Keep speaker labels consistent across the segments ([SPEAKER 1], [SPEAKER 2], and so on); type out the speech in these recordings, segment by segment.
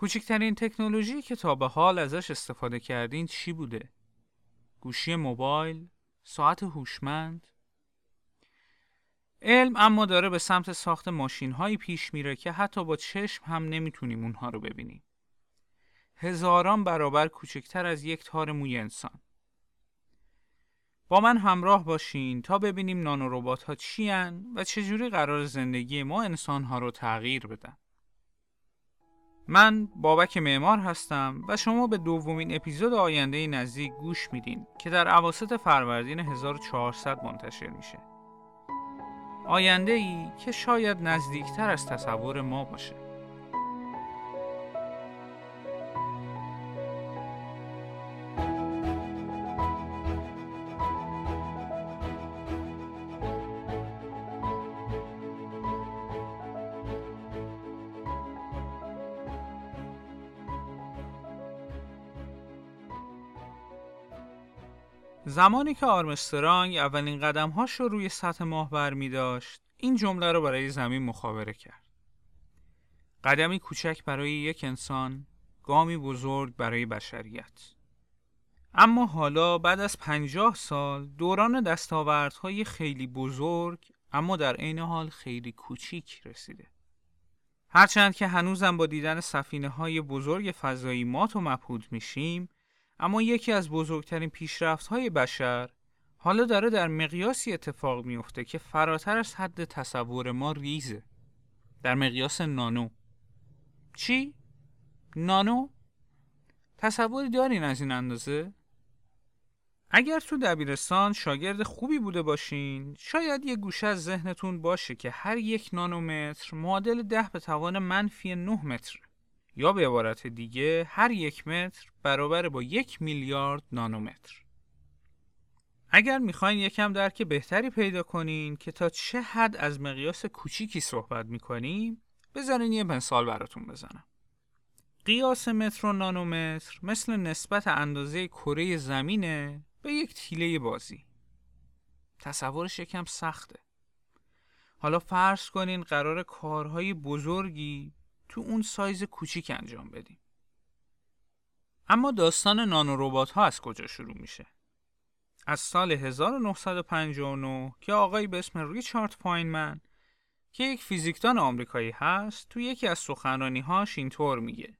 [SPEAKER 1] کوچکترین تکنولوژی که تا به حال ازش استفاده کردین چی بوده؟ گوشی موبایل، ساعت هوشمند. علم اما داره به سمت ساخت ماشین هایی پیش میره که حتی با چشم هم نمی‌تونیم اونها رو ببینیم. هزاران برابر کوچکتر از یک تار موی انسان. با من همراه باشین تا ببینیم نانوروبات ها چی و چجوری قرار زندگی ما انسان ها رو تغییر بدن. من بابک معمار هستم و شما به دومین اپیزود آینده نزدیک گوش میدین که در عواسط فروردین 1400 منتشر میشه. آینده ای که شاید نزدیکتر از تصور ما باشه. زمانی که آرمسترانگ اولین قدمهاش رو روی سطح ماه بر می داشت، این جمله رو برای زمین مخابره کرد. قدمی کوچک برای یک انسان، گامی بزرگ برای بشریت. اما حالا بعد از پنجاه سال دوران دستاوردهای خیلی بزرگ اما در عین حال خیلی کوچیک رسیده. هرچند که هنوزم با دیدن سفینه های بزرگ فضایی مات و مبهود میشیم اما یکی از بزرگترین پیشرفت های بشر حالا داره در مقیاسی اتفاق میفته که فراتر از حد تصور ما ریزه در مقیاس نانو چی؟ نانو؟ تصوری دارین از این اندازه؟ اگر تو دبیرستان شاگرد خوبی بوده باشین شاید یه گوشه از ذهنتون باشه که هر یک نانومتر معادل ده به توان منفی نه متر یا به عبارت دیگه هر یک متر برابر با یک میلیارد نانومتر. اگر می‌خواین یکم درک بهتری پیدا کنین که تا چه حد از مقیاس کوچیکی صحبت می‌کنیم بذارین یه مثال براتون بزنم. قیاس متر و نانومتر مثل نسبت اندازه کره زمینه به یک تیله بازی. تصورش یکم سخته. حالا فرض کنین قرار کارهای بزرگی تو اون سایز کوچیک انجام بدیم. اما داستان نانوروبات ها از کجا شروع میشه؟ از سال 1959 که آقایی به اسم ریچارد فاینمن که یک فیزیکدان آمریکایی هست تو یکی از سخنرانی هاش اینطور میگه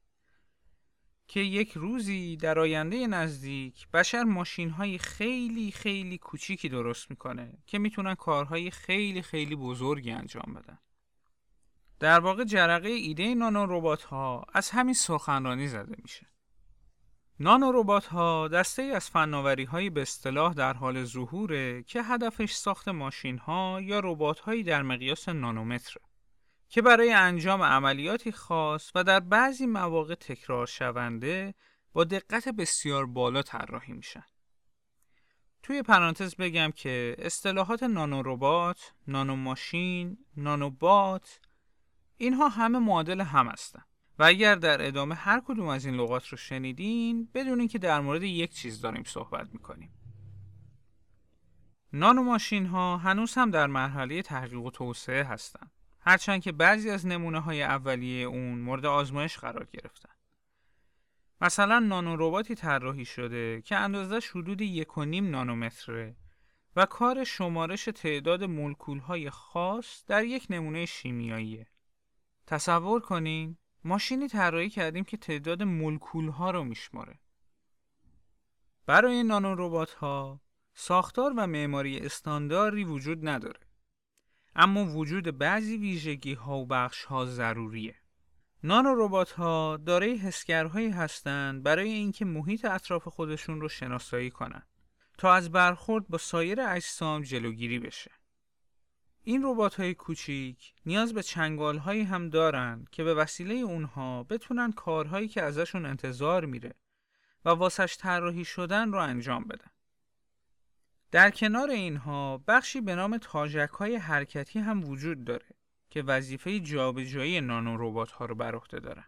[SPEAKER 1] که یک روزی در آینده نزدیک بشر ماشین های خیلی خیلی کوچیکی درست می‌کنه که می‌تونن کارهای خیلی خیلی بزرگی انجام بدن. در واقع جرقه ایده نانو ربات ها از همین سخنرانی زده میشه. نانو ربات ها دسته ای از فناوری های به اصطلاح در حال ظهوره که هدفش ساخت ماشین ها یا ربات هایی در مقیاس نانومتره که برای انجام عملیاتی خاص و در بعضی مواقع تکرار شونده با دقت بسیار بالا طراحی میشن. توی پرانتز بگم که اصطلاحات نانو ربات، نانو ماشین، نانو بات اینها همه معادل هم هستن. و اگر در ادامه هر کدوم از این لغات رو شنیدین بدونین که در مورد یک چیز داریم صحبت می‌کنیم. نانو ماشین ها هنوز هم در مرحله تحقیق و توسعه هستند هرچند که بعضی از نمونه های اولیه اون مورد آزمایش قرار گرفتن. مثلا نانو رباتی طراحی شده که اندازش حدود یک و نیم نانومتره و کار شمارش تعداد مولکول های خاص در یک نمونه شیمیاییه. تصور کنین ماشینی طراحی کردیم که تعداد مولکول ها رو میشماره. برای نانو ربات ها ساختار و معماری استانداری وجود نداره. اما وجود بعضی ویژگی ها و بخش ها ضروریه. نانو ربات ها دارای حسگرهایی هستند برای اینکه محیط اطراف خودشون رو شناسایی کنند تا از برخورد با سایر اجسام جلوگیری بشه. این ربات های کوچیک نیاز به چنگال هایی هم دارن که به وسیله اونها بتونن کارهایی که ازشون انتظار میره و واسش طراحی شدن رو انجام بدن. در کنار اینها بخشی به نام تاجک های حرکتی هم وجود داره که وظیفه جابجایی نانو ربات ها رو بر عهده دارن.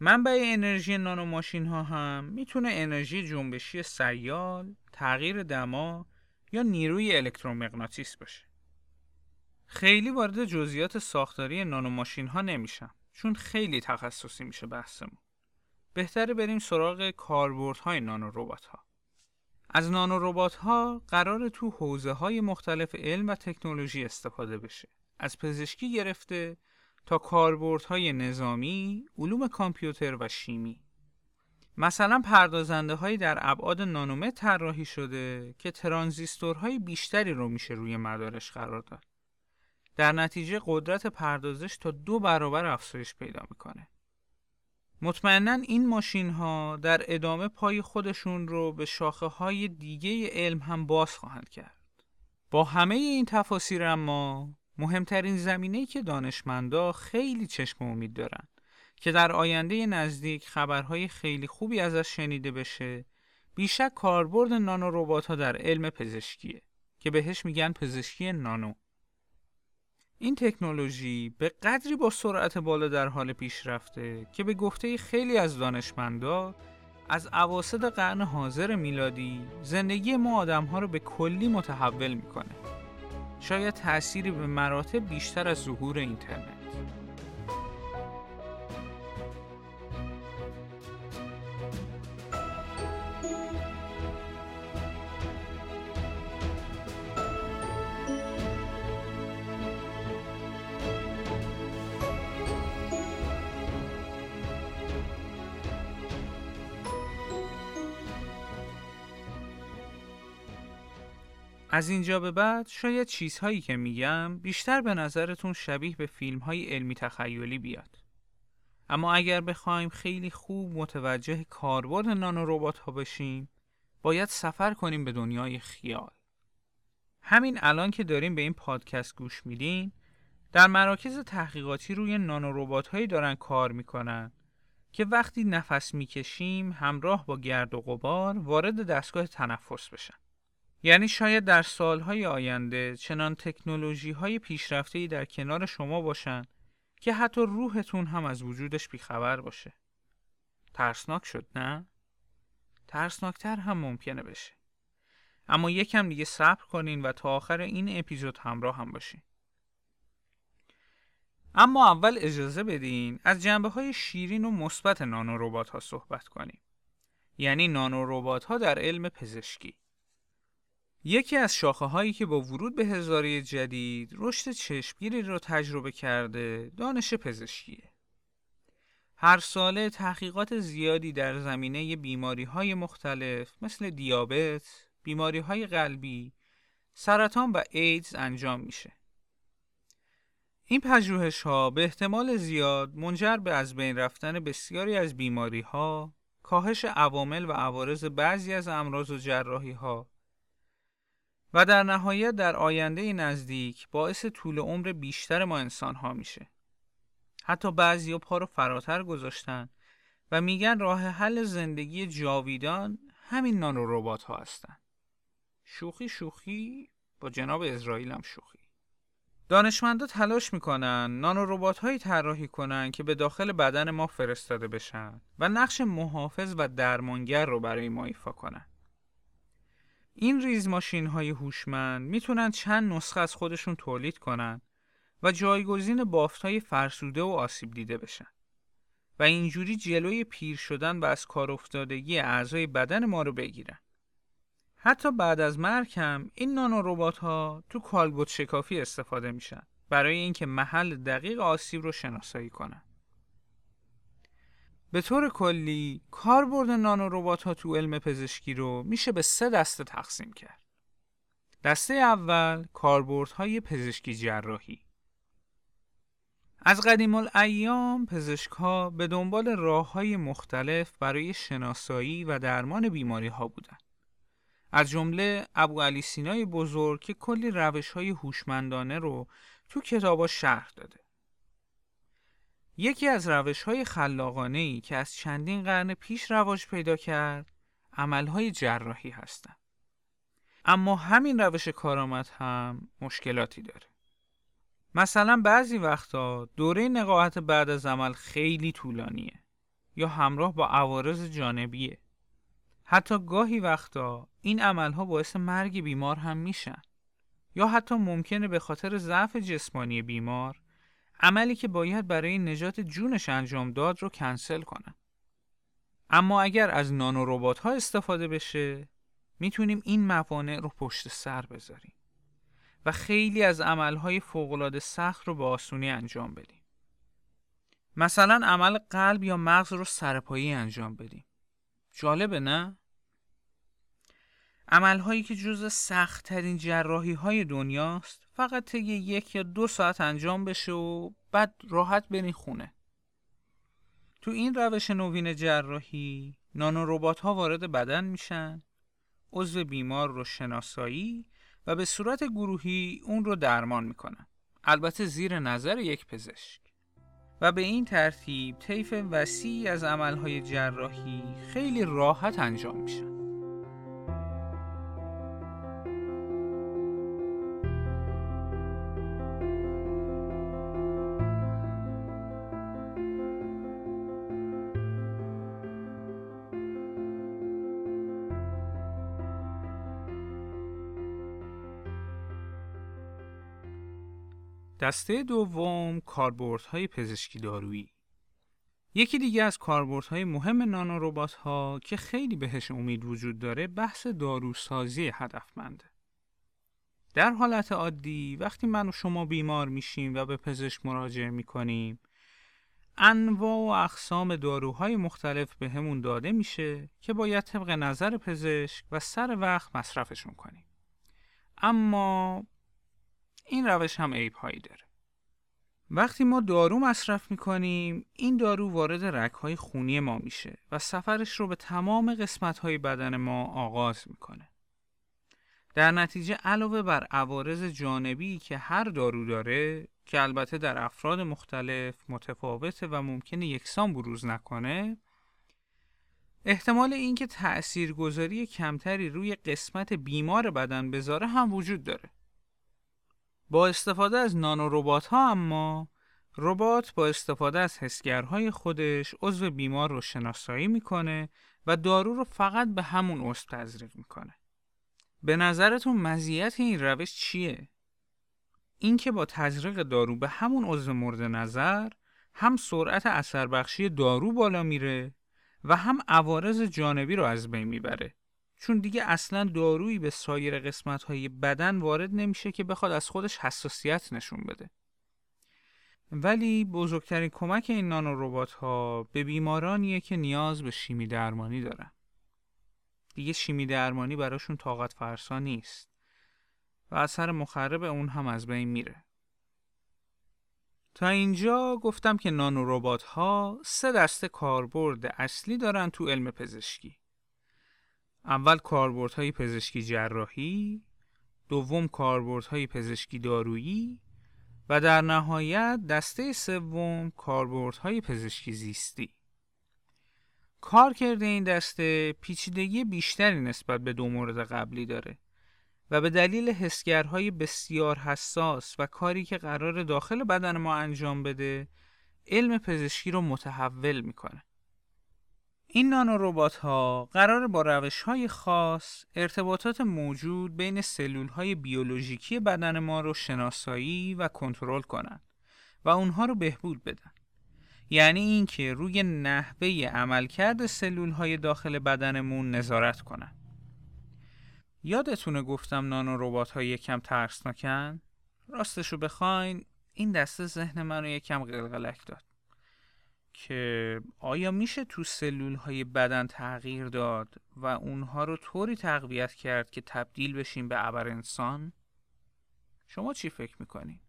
[SPEAKER 1] منبع انرژی نانو ماشین ها هم می‌تونه انرژی جنبشی سیال، تغییر دما یا نیروی الکترومغناطیس باشه. خیلی وارد جزئیات ساختاری نانو ماشین ها نمیشم چون خیلی تخصصی میشه بحثمون. بهتره بریم سراغ کاربردهای نانو ربات ها. از نانو ربات ها قرار تو حوزه های مختلف علم و تکنولوژی استفاده بشه. از پزشکی گرفته تا کاربردهای نظامی، علوم کامپیوتر و شیمی. مثلا پردازنده هایی در ابعاد نانومتر طراحی شده که ترانزیستورهای بیشتری رو میشه روی مدارش قرار داد. در نتیجه قدرت پردازش تا دو برابر افزایش پیدا می‌کنه. مطمئنا این ماشین ها در ادامه پای خودشون رو به شاخه های دیگه علم هم باز خواهند کرد. با همه این تفاصیر اما مهمترین زمینه‌ای که دانشمندا خیلی چشم امید دارن که در آینده نزدیک خبرهای خیلی خوبی ازش شنیده بشه بیشک کاربرد نانو ها در علم پزشکیه که بهش میگن پزشکی نانو این تکنولوژی به قدری با سرعت بالا در حال پیشرفته که به گفته خیلی از دانشمندا از عواسط قرن حاضر میلادی زندگی ما آدم ها رو به کلی متحول می‌کنه. شاید تأثیری به مراتب بیشتر از ظهور اینترنت. از اینجا به بعد شاید چیزهایی که میگم بیشتر به نظرتون شبیه به فیلم های علمی تخیلی بیاد. اما اگر بخوایم خیلی خوب متوجه کاربرد نانو ربات ها بشیم، باید سفر کنیم به دنیای خیال. همین الان که داریم به این پادکست گوش میدین، در مراکز تحقیقاتی روی نانو ربات هایی دارن کار می‌کنن که وقتی نفس می‌کشیم همراه با گرد و غبار وارد دستگاه تنفس بشن. یعنی شاید در سالهای آینده چنان تکنولوژی های پیشرفته در کنار شما باشن که حتی روحتون هم از وجودش بیخبر باشه. ترسناک شد نه؟ ترسناکتر هم ممکنه بشه. اما یکم دیگه صبر کنین و تا آخر این اپیزود همراه هم باشین. اما اول اجازه بدین از جنبه های شیرین و مثبت نانو ها صحبت کنیم. یعنی نانو ها در علم پزشکی. یکی از شاخه هایی که با ورود به هزاره جدید رشد چشمگیری را تجربه کرده دانش پزشکیه. هر ساله تحقیقات زیادی در زمینه بیماری های مختلف مثل دیابت، بیماری های قلبی، سرطان و ایدز انجام میشه. این پژوهش ها به احتمال زیاد منجر به از بین رفتن بسیاری از بیماری ها، کاهش عوامل و عوارض بعضی از امراض و جراحی ها و در نهایت در آینده نزدیک باعث طول عمر بیشتر ما انسان ها میشه. حتی بعضی پا رو فراتر گذاشتن و میگن راه حل زندگی جاویدان همین نانو ربات ها هستن. شوخی شوخی با جناب اسرائیل هم شوخی. دانشمندا تلاش می‌کنن نانو ربات هایی طراحی کنن که به داخل بدن ما فرستاده بشن و نقش محافظ و درمانگر رو برای ما ایفا کنن. این ریز ماشین های هوشمند می‌تونن چند نسخه از خودشون تولید کنن و جایگزین بافت های فرسوده و آسیب دیده بشن و اینجوری جلوی پیر شدن و از کار افتادگی اعضای بدن ما رو بگیرن. حتی بعد از مرگ هم این نانو ربات ها تو کالبوت شکافی استفاده میشن برای اینکه محل دقیق آسیب رو شناسایی کنن. به طور کلی کاربرد نانو ربات ها تو علم پزشکی رو میشه به سه دسته تقسیم کرد. دسته اول کاربردهای پزشکی جراحی از قدیم الایام پزشک ها به دنبال راه های مختلف برای شناسایی و درمان بیماری ها بودند. از جمله ابو علی سینای بزرگ که کلی روش های هوشمندانه رو تو کتابا شرح داده. یکی از روش های خلاقانه ای که از چندین قرن پیش رواج پیدا کرد عملهای جراحی هستند. اما همین روش کارآمد هم مشکلاتی داره. مثلا بعضی وقتا دوره نقاهت بعد از عمل خیلی طولانیه یا همراه با عوارض جانبیه. حتی گاهی وقتا این عملها باعث مرگ بیمار هم میشن یا حتی ممکنه به خاطر ضعف جسمانی بیمار عملی که باید برای نجات جونش انجام داد رو کنسل کنن. اما اگر از نانو ربات ها استفاده بشه می‌تونیم این موانع رو پشت سر بذاریم و خیلی از عملهای فوقالعاده سخت رو به آسونی انجام بدیم. مثلا عمل قلب یا مغز رو سرپایی انجام بدیم. جالبه نه؟ عملهایی که جز سختترین جراحی های دنیاست فقط طی یک یا دو ساعت انجام بشه و بعد راحت برین خونه. تو این روش نوین جراحی نانو ربات ها وارد بدن میشن عضو بیمار رو شناسایی و به صورت گروهی اون رو درمان می‌کنن. البته زیر نظر یک پزشک. و به این ترتیب طیف وسیعی از عملهای جراحی خیلی راحت انجام میشن. دسته دوم کاربردهای پزشکی دارویی یکی دیگه از کاربردهای مهم نانو ها که خیلی بهش امید وجود داره بحث داروسازی هدفمنده. در حالت عادی وقتی من و شما بیمار میشیم و به پزشک مراجعه می‌کنیم انواع و اقسام داروهای مختلف به همون داده میشه که باید طبق نظر پزشک و سر وقت مصرفشون کنیم. اما این روش هم عیب هایی داره. وقتی ما دارو مصرف می‌کنیم این دارو وارد رگهای خونی ما میشه و سفرش رو به تمام قسمت های بدن ما آغاز می‌کنه. در نتیجه علاوه بر عوارض جانبی که هر دارو داره که البته در افراد مختلف متفاوته و ممکنه یکسان بروز نکنه احتمال اینکه تأثیرگذاری کمتری روی قسمت بیمار بدن بذاره هم وجود داره. با استفاده از نانو ربات ها اما ربات با استفاده از حسگرهای خودش عضو بیمار رو شناسایی می‌کنه و دارو رو فقط به همون عضو تزریق می‌کنه. به نظرتون مزیت این روش چیه؟ اینکه با تزریق دارو به همون عضو مورد نظر هم سرعت اثر بخشی دارو بالا میره و هم عوارض جانبی رو از بین می‌بره چون دیگه اصلا دارویی به سایر قسمت های بدن وارد نمیشه که بخواد از خودش حساسیت نشون بده. ولی بزرگترین کمک این نانو ربات ها به بیمارانیه که نیاز به شیمی درمانی دارن. دیگه شیمی درمانی براشون طاقت فرسا نیست و اثر مخرب اون هم از بین میره. تا اینجا گفتم که نانو ها سه دسته کاربرد اصلی دارن تو علم پزشکی. اول کاربردهای پزشکی جراحی، دوم کاربردهای پزشکی دارویی و در نهایت دسته سوم کاربردهای پزشکی زیستی. کار کرده این دسته پیچیدگی بیشتری نسبت به دو مورد قبلی داره و به دلیل حسگرهای بسیار حساس و کاری که قرار داخل بدن ما انجام بده علم پزشکی رو متحول می‌کنه. این نانو ربات ها قرار با روش های خاص ارتباطات موجود بین سلول های بیولوژیکی بدن ما رو شناسایی و کنترل کنند و اونها رو بهبود بدن. یعنی اینکه روی نحوه عملکرد سلول های داخل بدنمون نظارت کنن. یادتونه گفتم نانو ربات ها یکم ترسناکن؟ راستشو بخواین این دسته ذهن من رو یکم قلقلک داد. که آیا میشه تو سلول های بدن تغییر داد و اونها رو طوری تقویت کرد که تبدیل بشیم به ابر انسان؟ شما چی فکر می‌کنید؟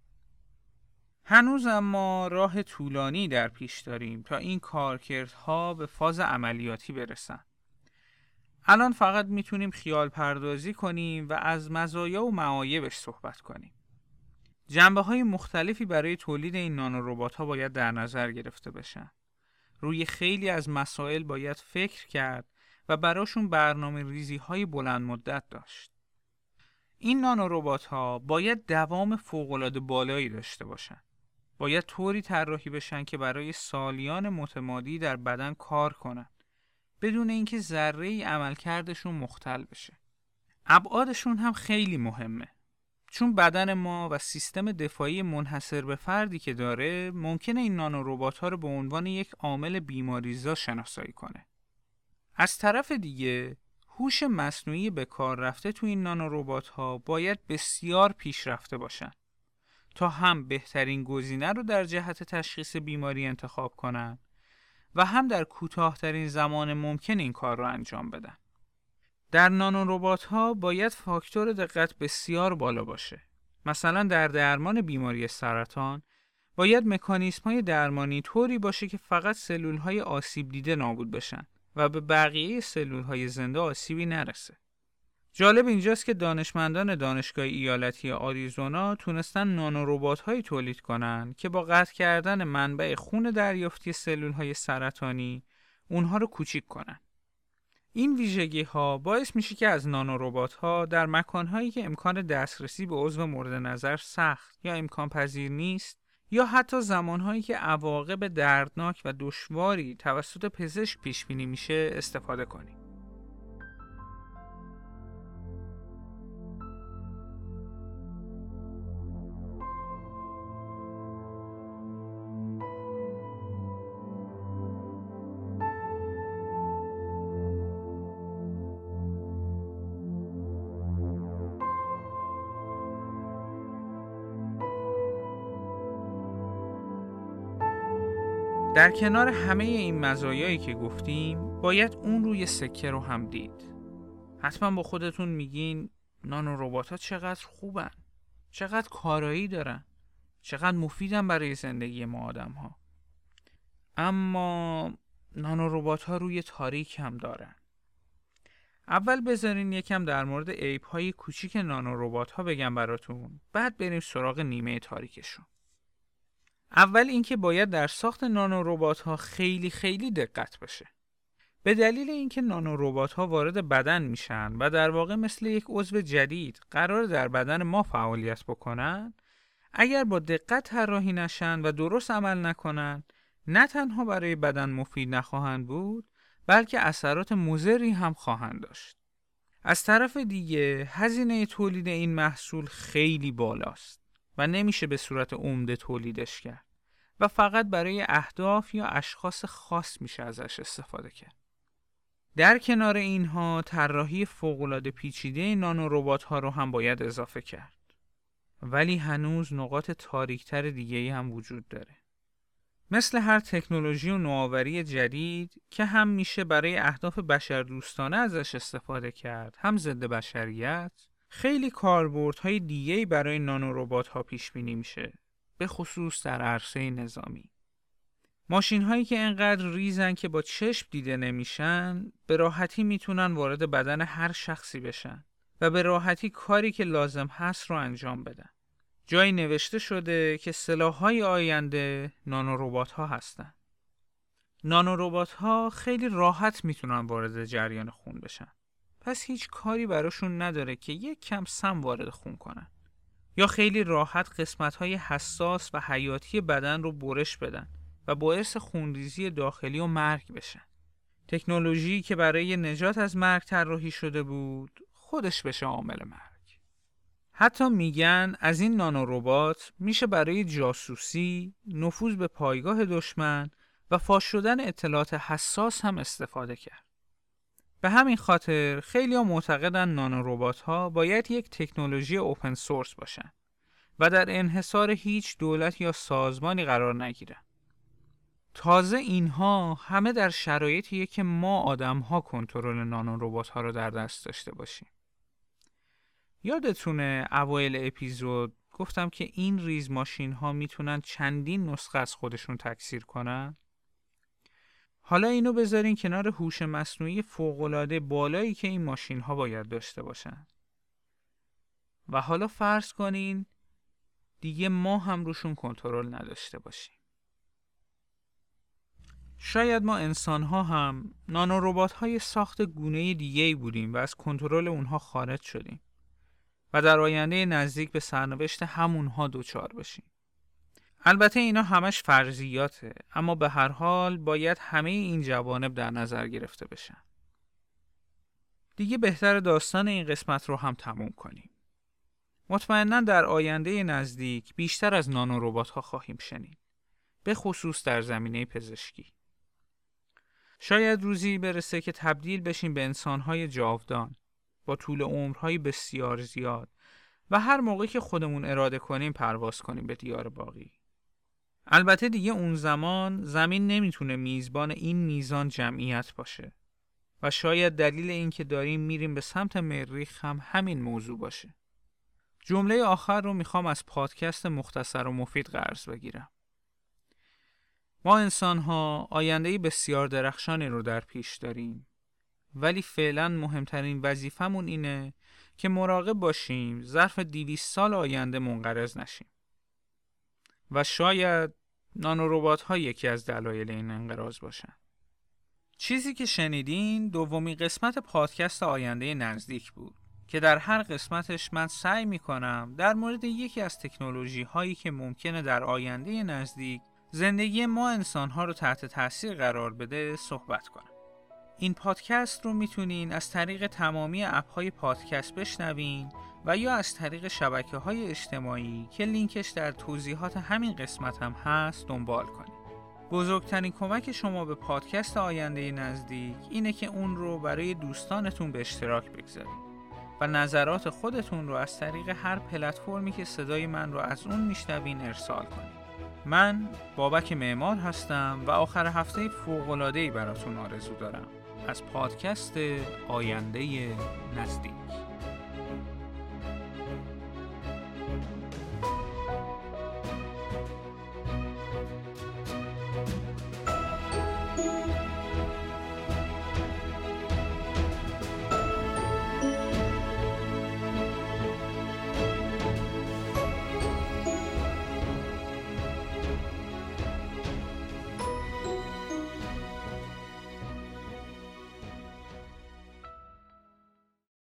[SPEAKER 1] هنوز اما راه طولانی در پیش داریم تا این کارکردها به فاز عملیاتی برسن. الان فقط می‌تونیم خیال پردازی کنیم و از مزایا و معایبش صحبت کنیم. جنبه های مختلفی برای تولید این نانو ها باید در نظر گرفته بشن. روی خیلی از مسائل باید فکر کرد و براشون برنامه ریزی های بلند مدت داشت. این نانو ربات ها باید دوام فوقالعاده بالایی داشته باشند. باید طوری طراحی بشن که برای سالیان متمادی در بدن کار کنند بدون اینکه ذره ای عملکردشون مختل بشه. ابعادشون هم خیلی مهمه. چون بدن ما و سیستم دفاعی منحصر به فردی که داره ممکنه این نانو ربات ها رو به عنوان یک عامل بیماریزا شناسایی کنه. از طرف دیگه هوش مصنوعی به کار رفته تو این نانو ربات ها باید بسیار پیشرفته باشن تا هم بهترین گزینه رو در جهت تشخیص بیماری انتخاب کنن و هم در کوتاهترین زمان ممکن این کار رو انجام بدن. در نانو ربات ها باید فاکتور دقت بسیار بالا باشه. مثلا در درمان بیماری سرطان باید مکانیسم های درمانی طوری باشه که فقط سلول های آسیب دیده نابود بشن و به بقیه سلول های زنده آسیبی نرسه. جالب اینجاست که دانشمندان دانشگاه ایالتی آریزونا تونستن نانو هایی تولید کنن که با قطع کردن منبع خون دریافتی سلول های سرطانی اونها رو کوچیک کنن. این ویژگی ها باعث میشه که از نانو ربات ها در مکان هایی که امکان دسترسی به عضو مورد نظر سخت یا امکان پذیر نیست یا حتی زمان هایی که عواقب دردناک و دشواری توسط پزشک پیش بینی میشه استفاده کنیم. در کنار همه این مزایایی که گفتیم باید اون روی سکه رو هم دید. حتما با خودتون میگین نانو ربات ها چقدر خوبن. چقدر کارایی دارن. چقدر مفیدن برای زندگی ما آدم ها اما نانو ربات ها روی تاریک هم دارن. اول بذارین یکم در مورد عیب های کوچیک نانو ربات ها بگم براتون بعد بریم سراغ نیمه تاریکشون. اول اینکه باید در ساخت نانو ربات ها خیلی خیلی دقت بشه. به دلیل اینکه نانو ربات ها وارد بدن میشن و در واقع مثل یک عضو جدید قرار در بدن ما فعالیت بکنن اگر با دقت طراحی نشن و درست عمل نکنن نه تنها برای بدن مفید نخواهند بود بلکه اثرات مضری هم خواهند داشت. از طرف دیگه هزینه تولید این محصول خیلی بالاست. و نمیشه به صورت عمده تولیدش کرد و فقط برای اهداف یا اشخاص خاص میشه ازش استفاده کرد. در کنار اینها طراحی فوق‌العاده پیچیده نانو ربات ها رو هم باید اضافه کرد. ولی هنوز نقاط تاریکتر دیگه هم وجود داره. مثل هر تکنولوژی و نوآوری جدید که هم میشه برای اهداف بشردوستانه ازش استفاده کرد هم ضد بشریت خیلی کاربردهای دیگه برای نانو ربات ها پیش بینی میشه به خصوص در عرصه نظامی. ماشین هایی که انقدر ریزن که با چشم دیده نمیشن به راحتی می‌تونن وارد بدن هر شخصی بشن و به راحتی کاری که لازم هست رو انجام بدن. جایی نوشته شده که سلاح های آینده نانو ربات ها هستن. نانو ربات ها خیلی راحت می‌تونن وارد جریان خون بشن. پس هیچ کاری براشون نداره که یک کم سم وارد خون کنن. یا خیلی راحت قسمت های حساس و حیاتی بدن رو برش بدن و باعث خونریزی داخلی و مرگ بشن. تکنولوژی که برای نجات از مرگ طراحی شده بود خودش بشه عامل مرگ. حتی میگن از این نانو ربات میشه برای جاسوسی، نفوذ به پایگاه دشمن و فاش شدن اطلاعات حساس هم استفاده کرد. به همین خاطر خیلی ها معتقدن نانو ها باید یک تکنولوژی اوپن سورس باشن و در انحصار هیچ دولت یا سازمانی قرار نگیرن. تازه اینها همه در شرایطیه که ما آدم ها کنترل نانو ربات ها رو در دست داشته باشیم. یادتونه اوایل اپیزود گفتم که این ریز ماشین ها می‌تونن چندین نسخه از خودشون تکثیر کنن؟ حالا اینو بذارین کنار هوش مصنوعی فوقالعاده بالایی که این ماشین ها باید داشته باشن. و حالا فرض کنین دیگه ما هم روشون کنترل نداشته باشیم. شاید ما انسان ها هم نانو ربات های ساخت گونه دیگه ای بودیم و از کنترل اونها خارج شدیم و در آینده نزدیک به سرنوشت همونها دوچار بشیم. البته اینا همش فرضیاته اما به هر حال باید همه این جوانب در نظر گرفته بشن. دیگه بهتر داستان این قسمت رو هم تموم کنیم. مطمئنا در آینده نزدیک بیشتر از نانو ربات ها خواهیم شنید. به خصوص در زمینه پزشکی. شاید روزی برسه که تبدیل بشیم به انسانهای جاودان با طول عمرهای بسیار زیاد و هر موقعی که خودمون اراده کنیم پرواز کنیم به دیار باقی. البته دیگه اون زمان زمین نمی‌تونه میزبان این میزان جمعیت باشه و شاید دلیل این که داریم میریم به سمت مریخ هم همین موضوع باشه. جمله آخر رو می‌خوام از پادکست مختصر و مفید قرض بگیرم. ما انسان ها آینده بسیار درخشانی رو در پیش داریم ولی فعلا مهمترین وظیفمون اینه که مراقب باشیم ظرف دیویس سال آینده منقرض نشیم و شاید نانوروبات ها یکی از دلایل این انقراض باشن چیزی که شنیدین دومی قسمت پادکست آینده نزدیک بود که در هر قسمتش من سعی می کنم در مورد یکی از تکنولوژی هایی که ممکنه در آینده نزدیک زندگی ما انسان ها رو تحت تاثیر قرار بده صحبت کنم. این پادکست رو می‌تونین از طریق تمامی اپ های پادکست بشنوین و یا از طریق شبکه های اجتماعی که لینکش در توضیحات همین قسمت هم هست دنبال کنید. بزرگترین کمک شما به پادکست آینده نزدیک اینه که اون رو برای دوستانتون به اشتراک بگذارید و نظرات خودتون رو از طریق هر پلتفرمی که صدای من رو از اون میشنوین ارسال کنید. من بابک معمار هستم و آخر هفته فوق‌العاده‌ای براتون آرزو دارم از پادکست آینده نزدیک.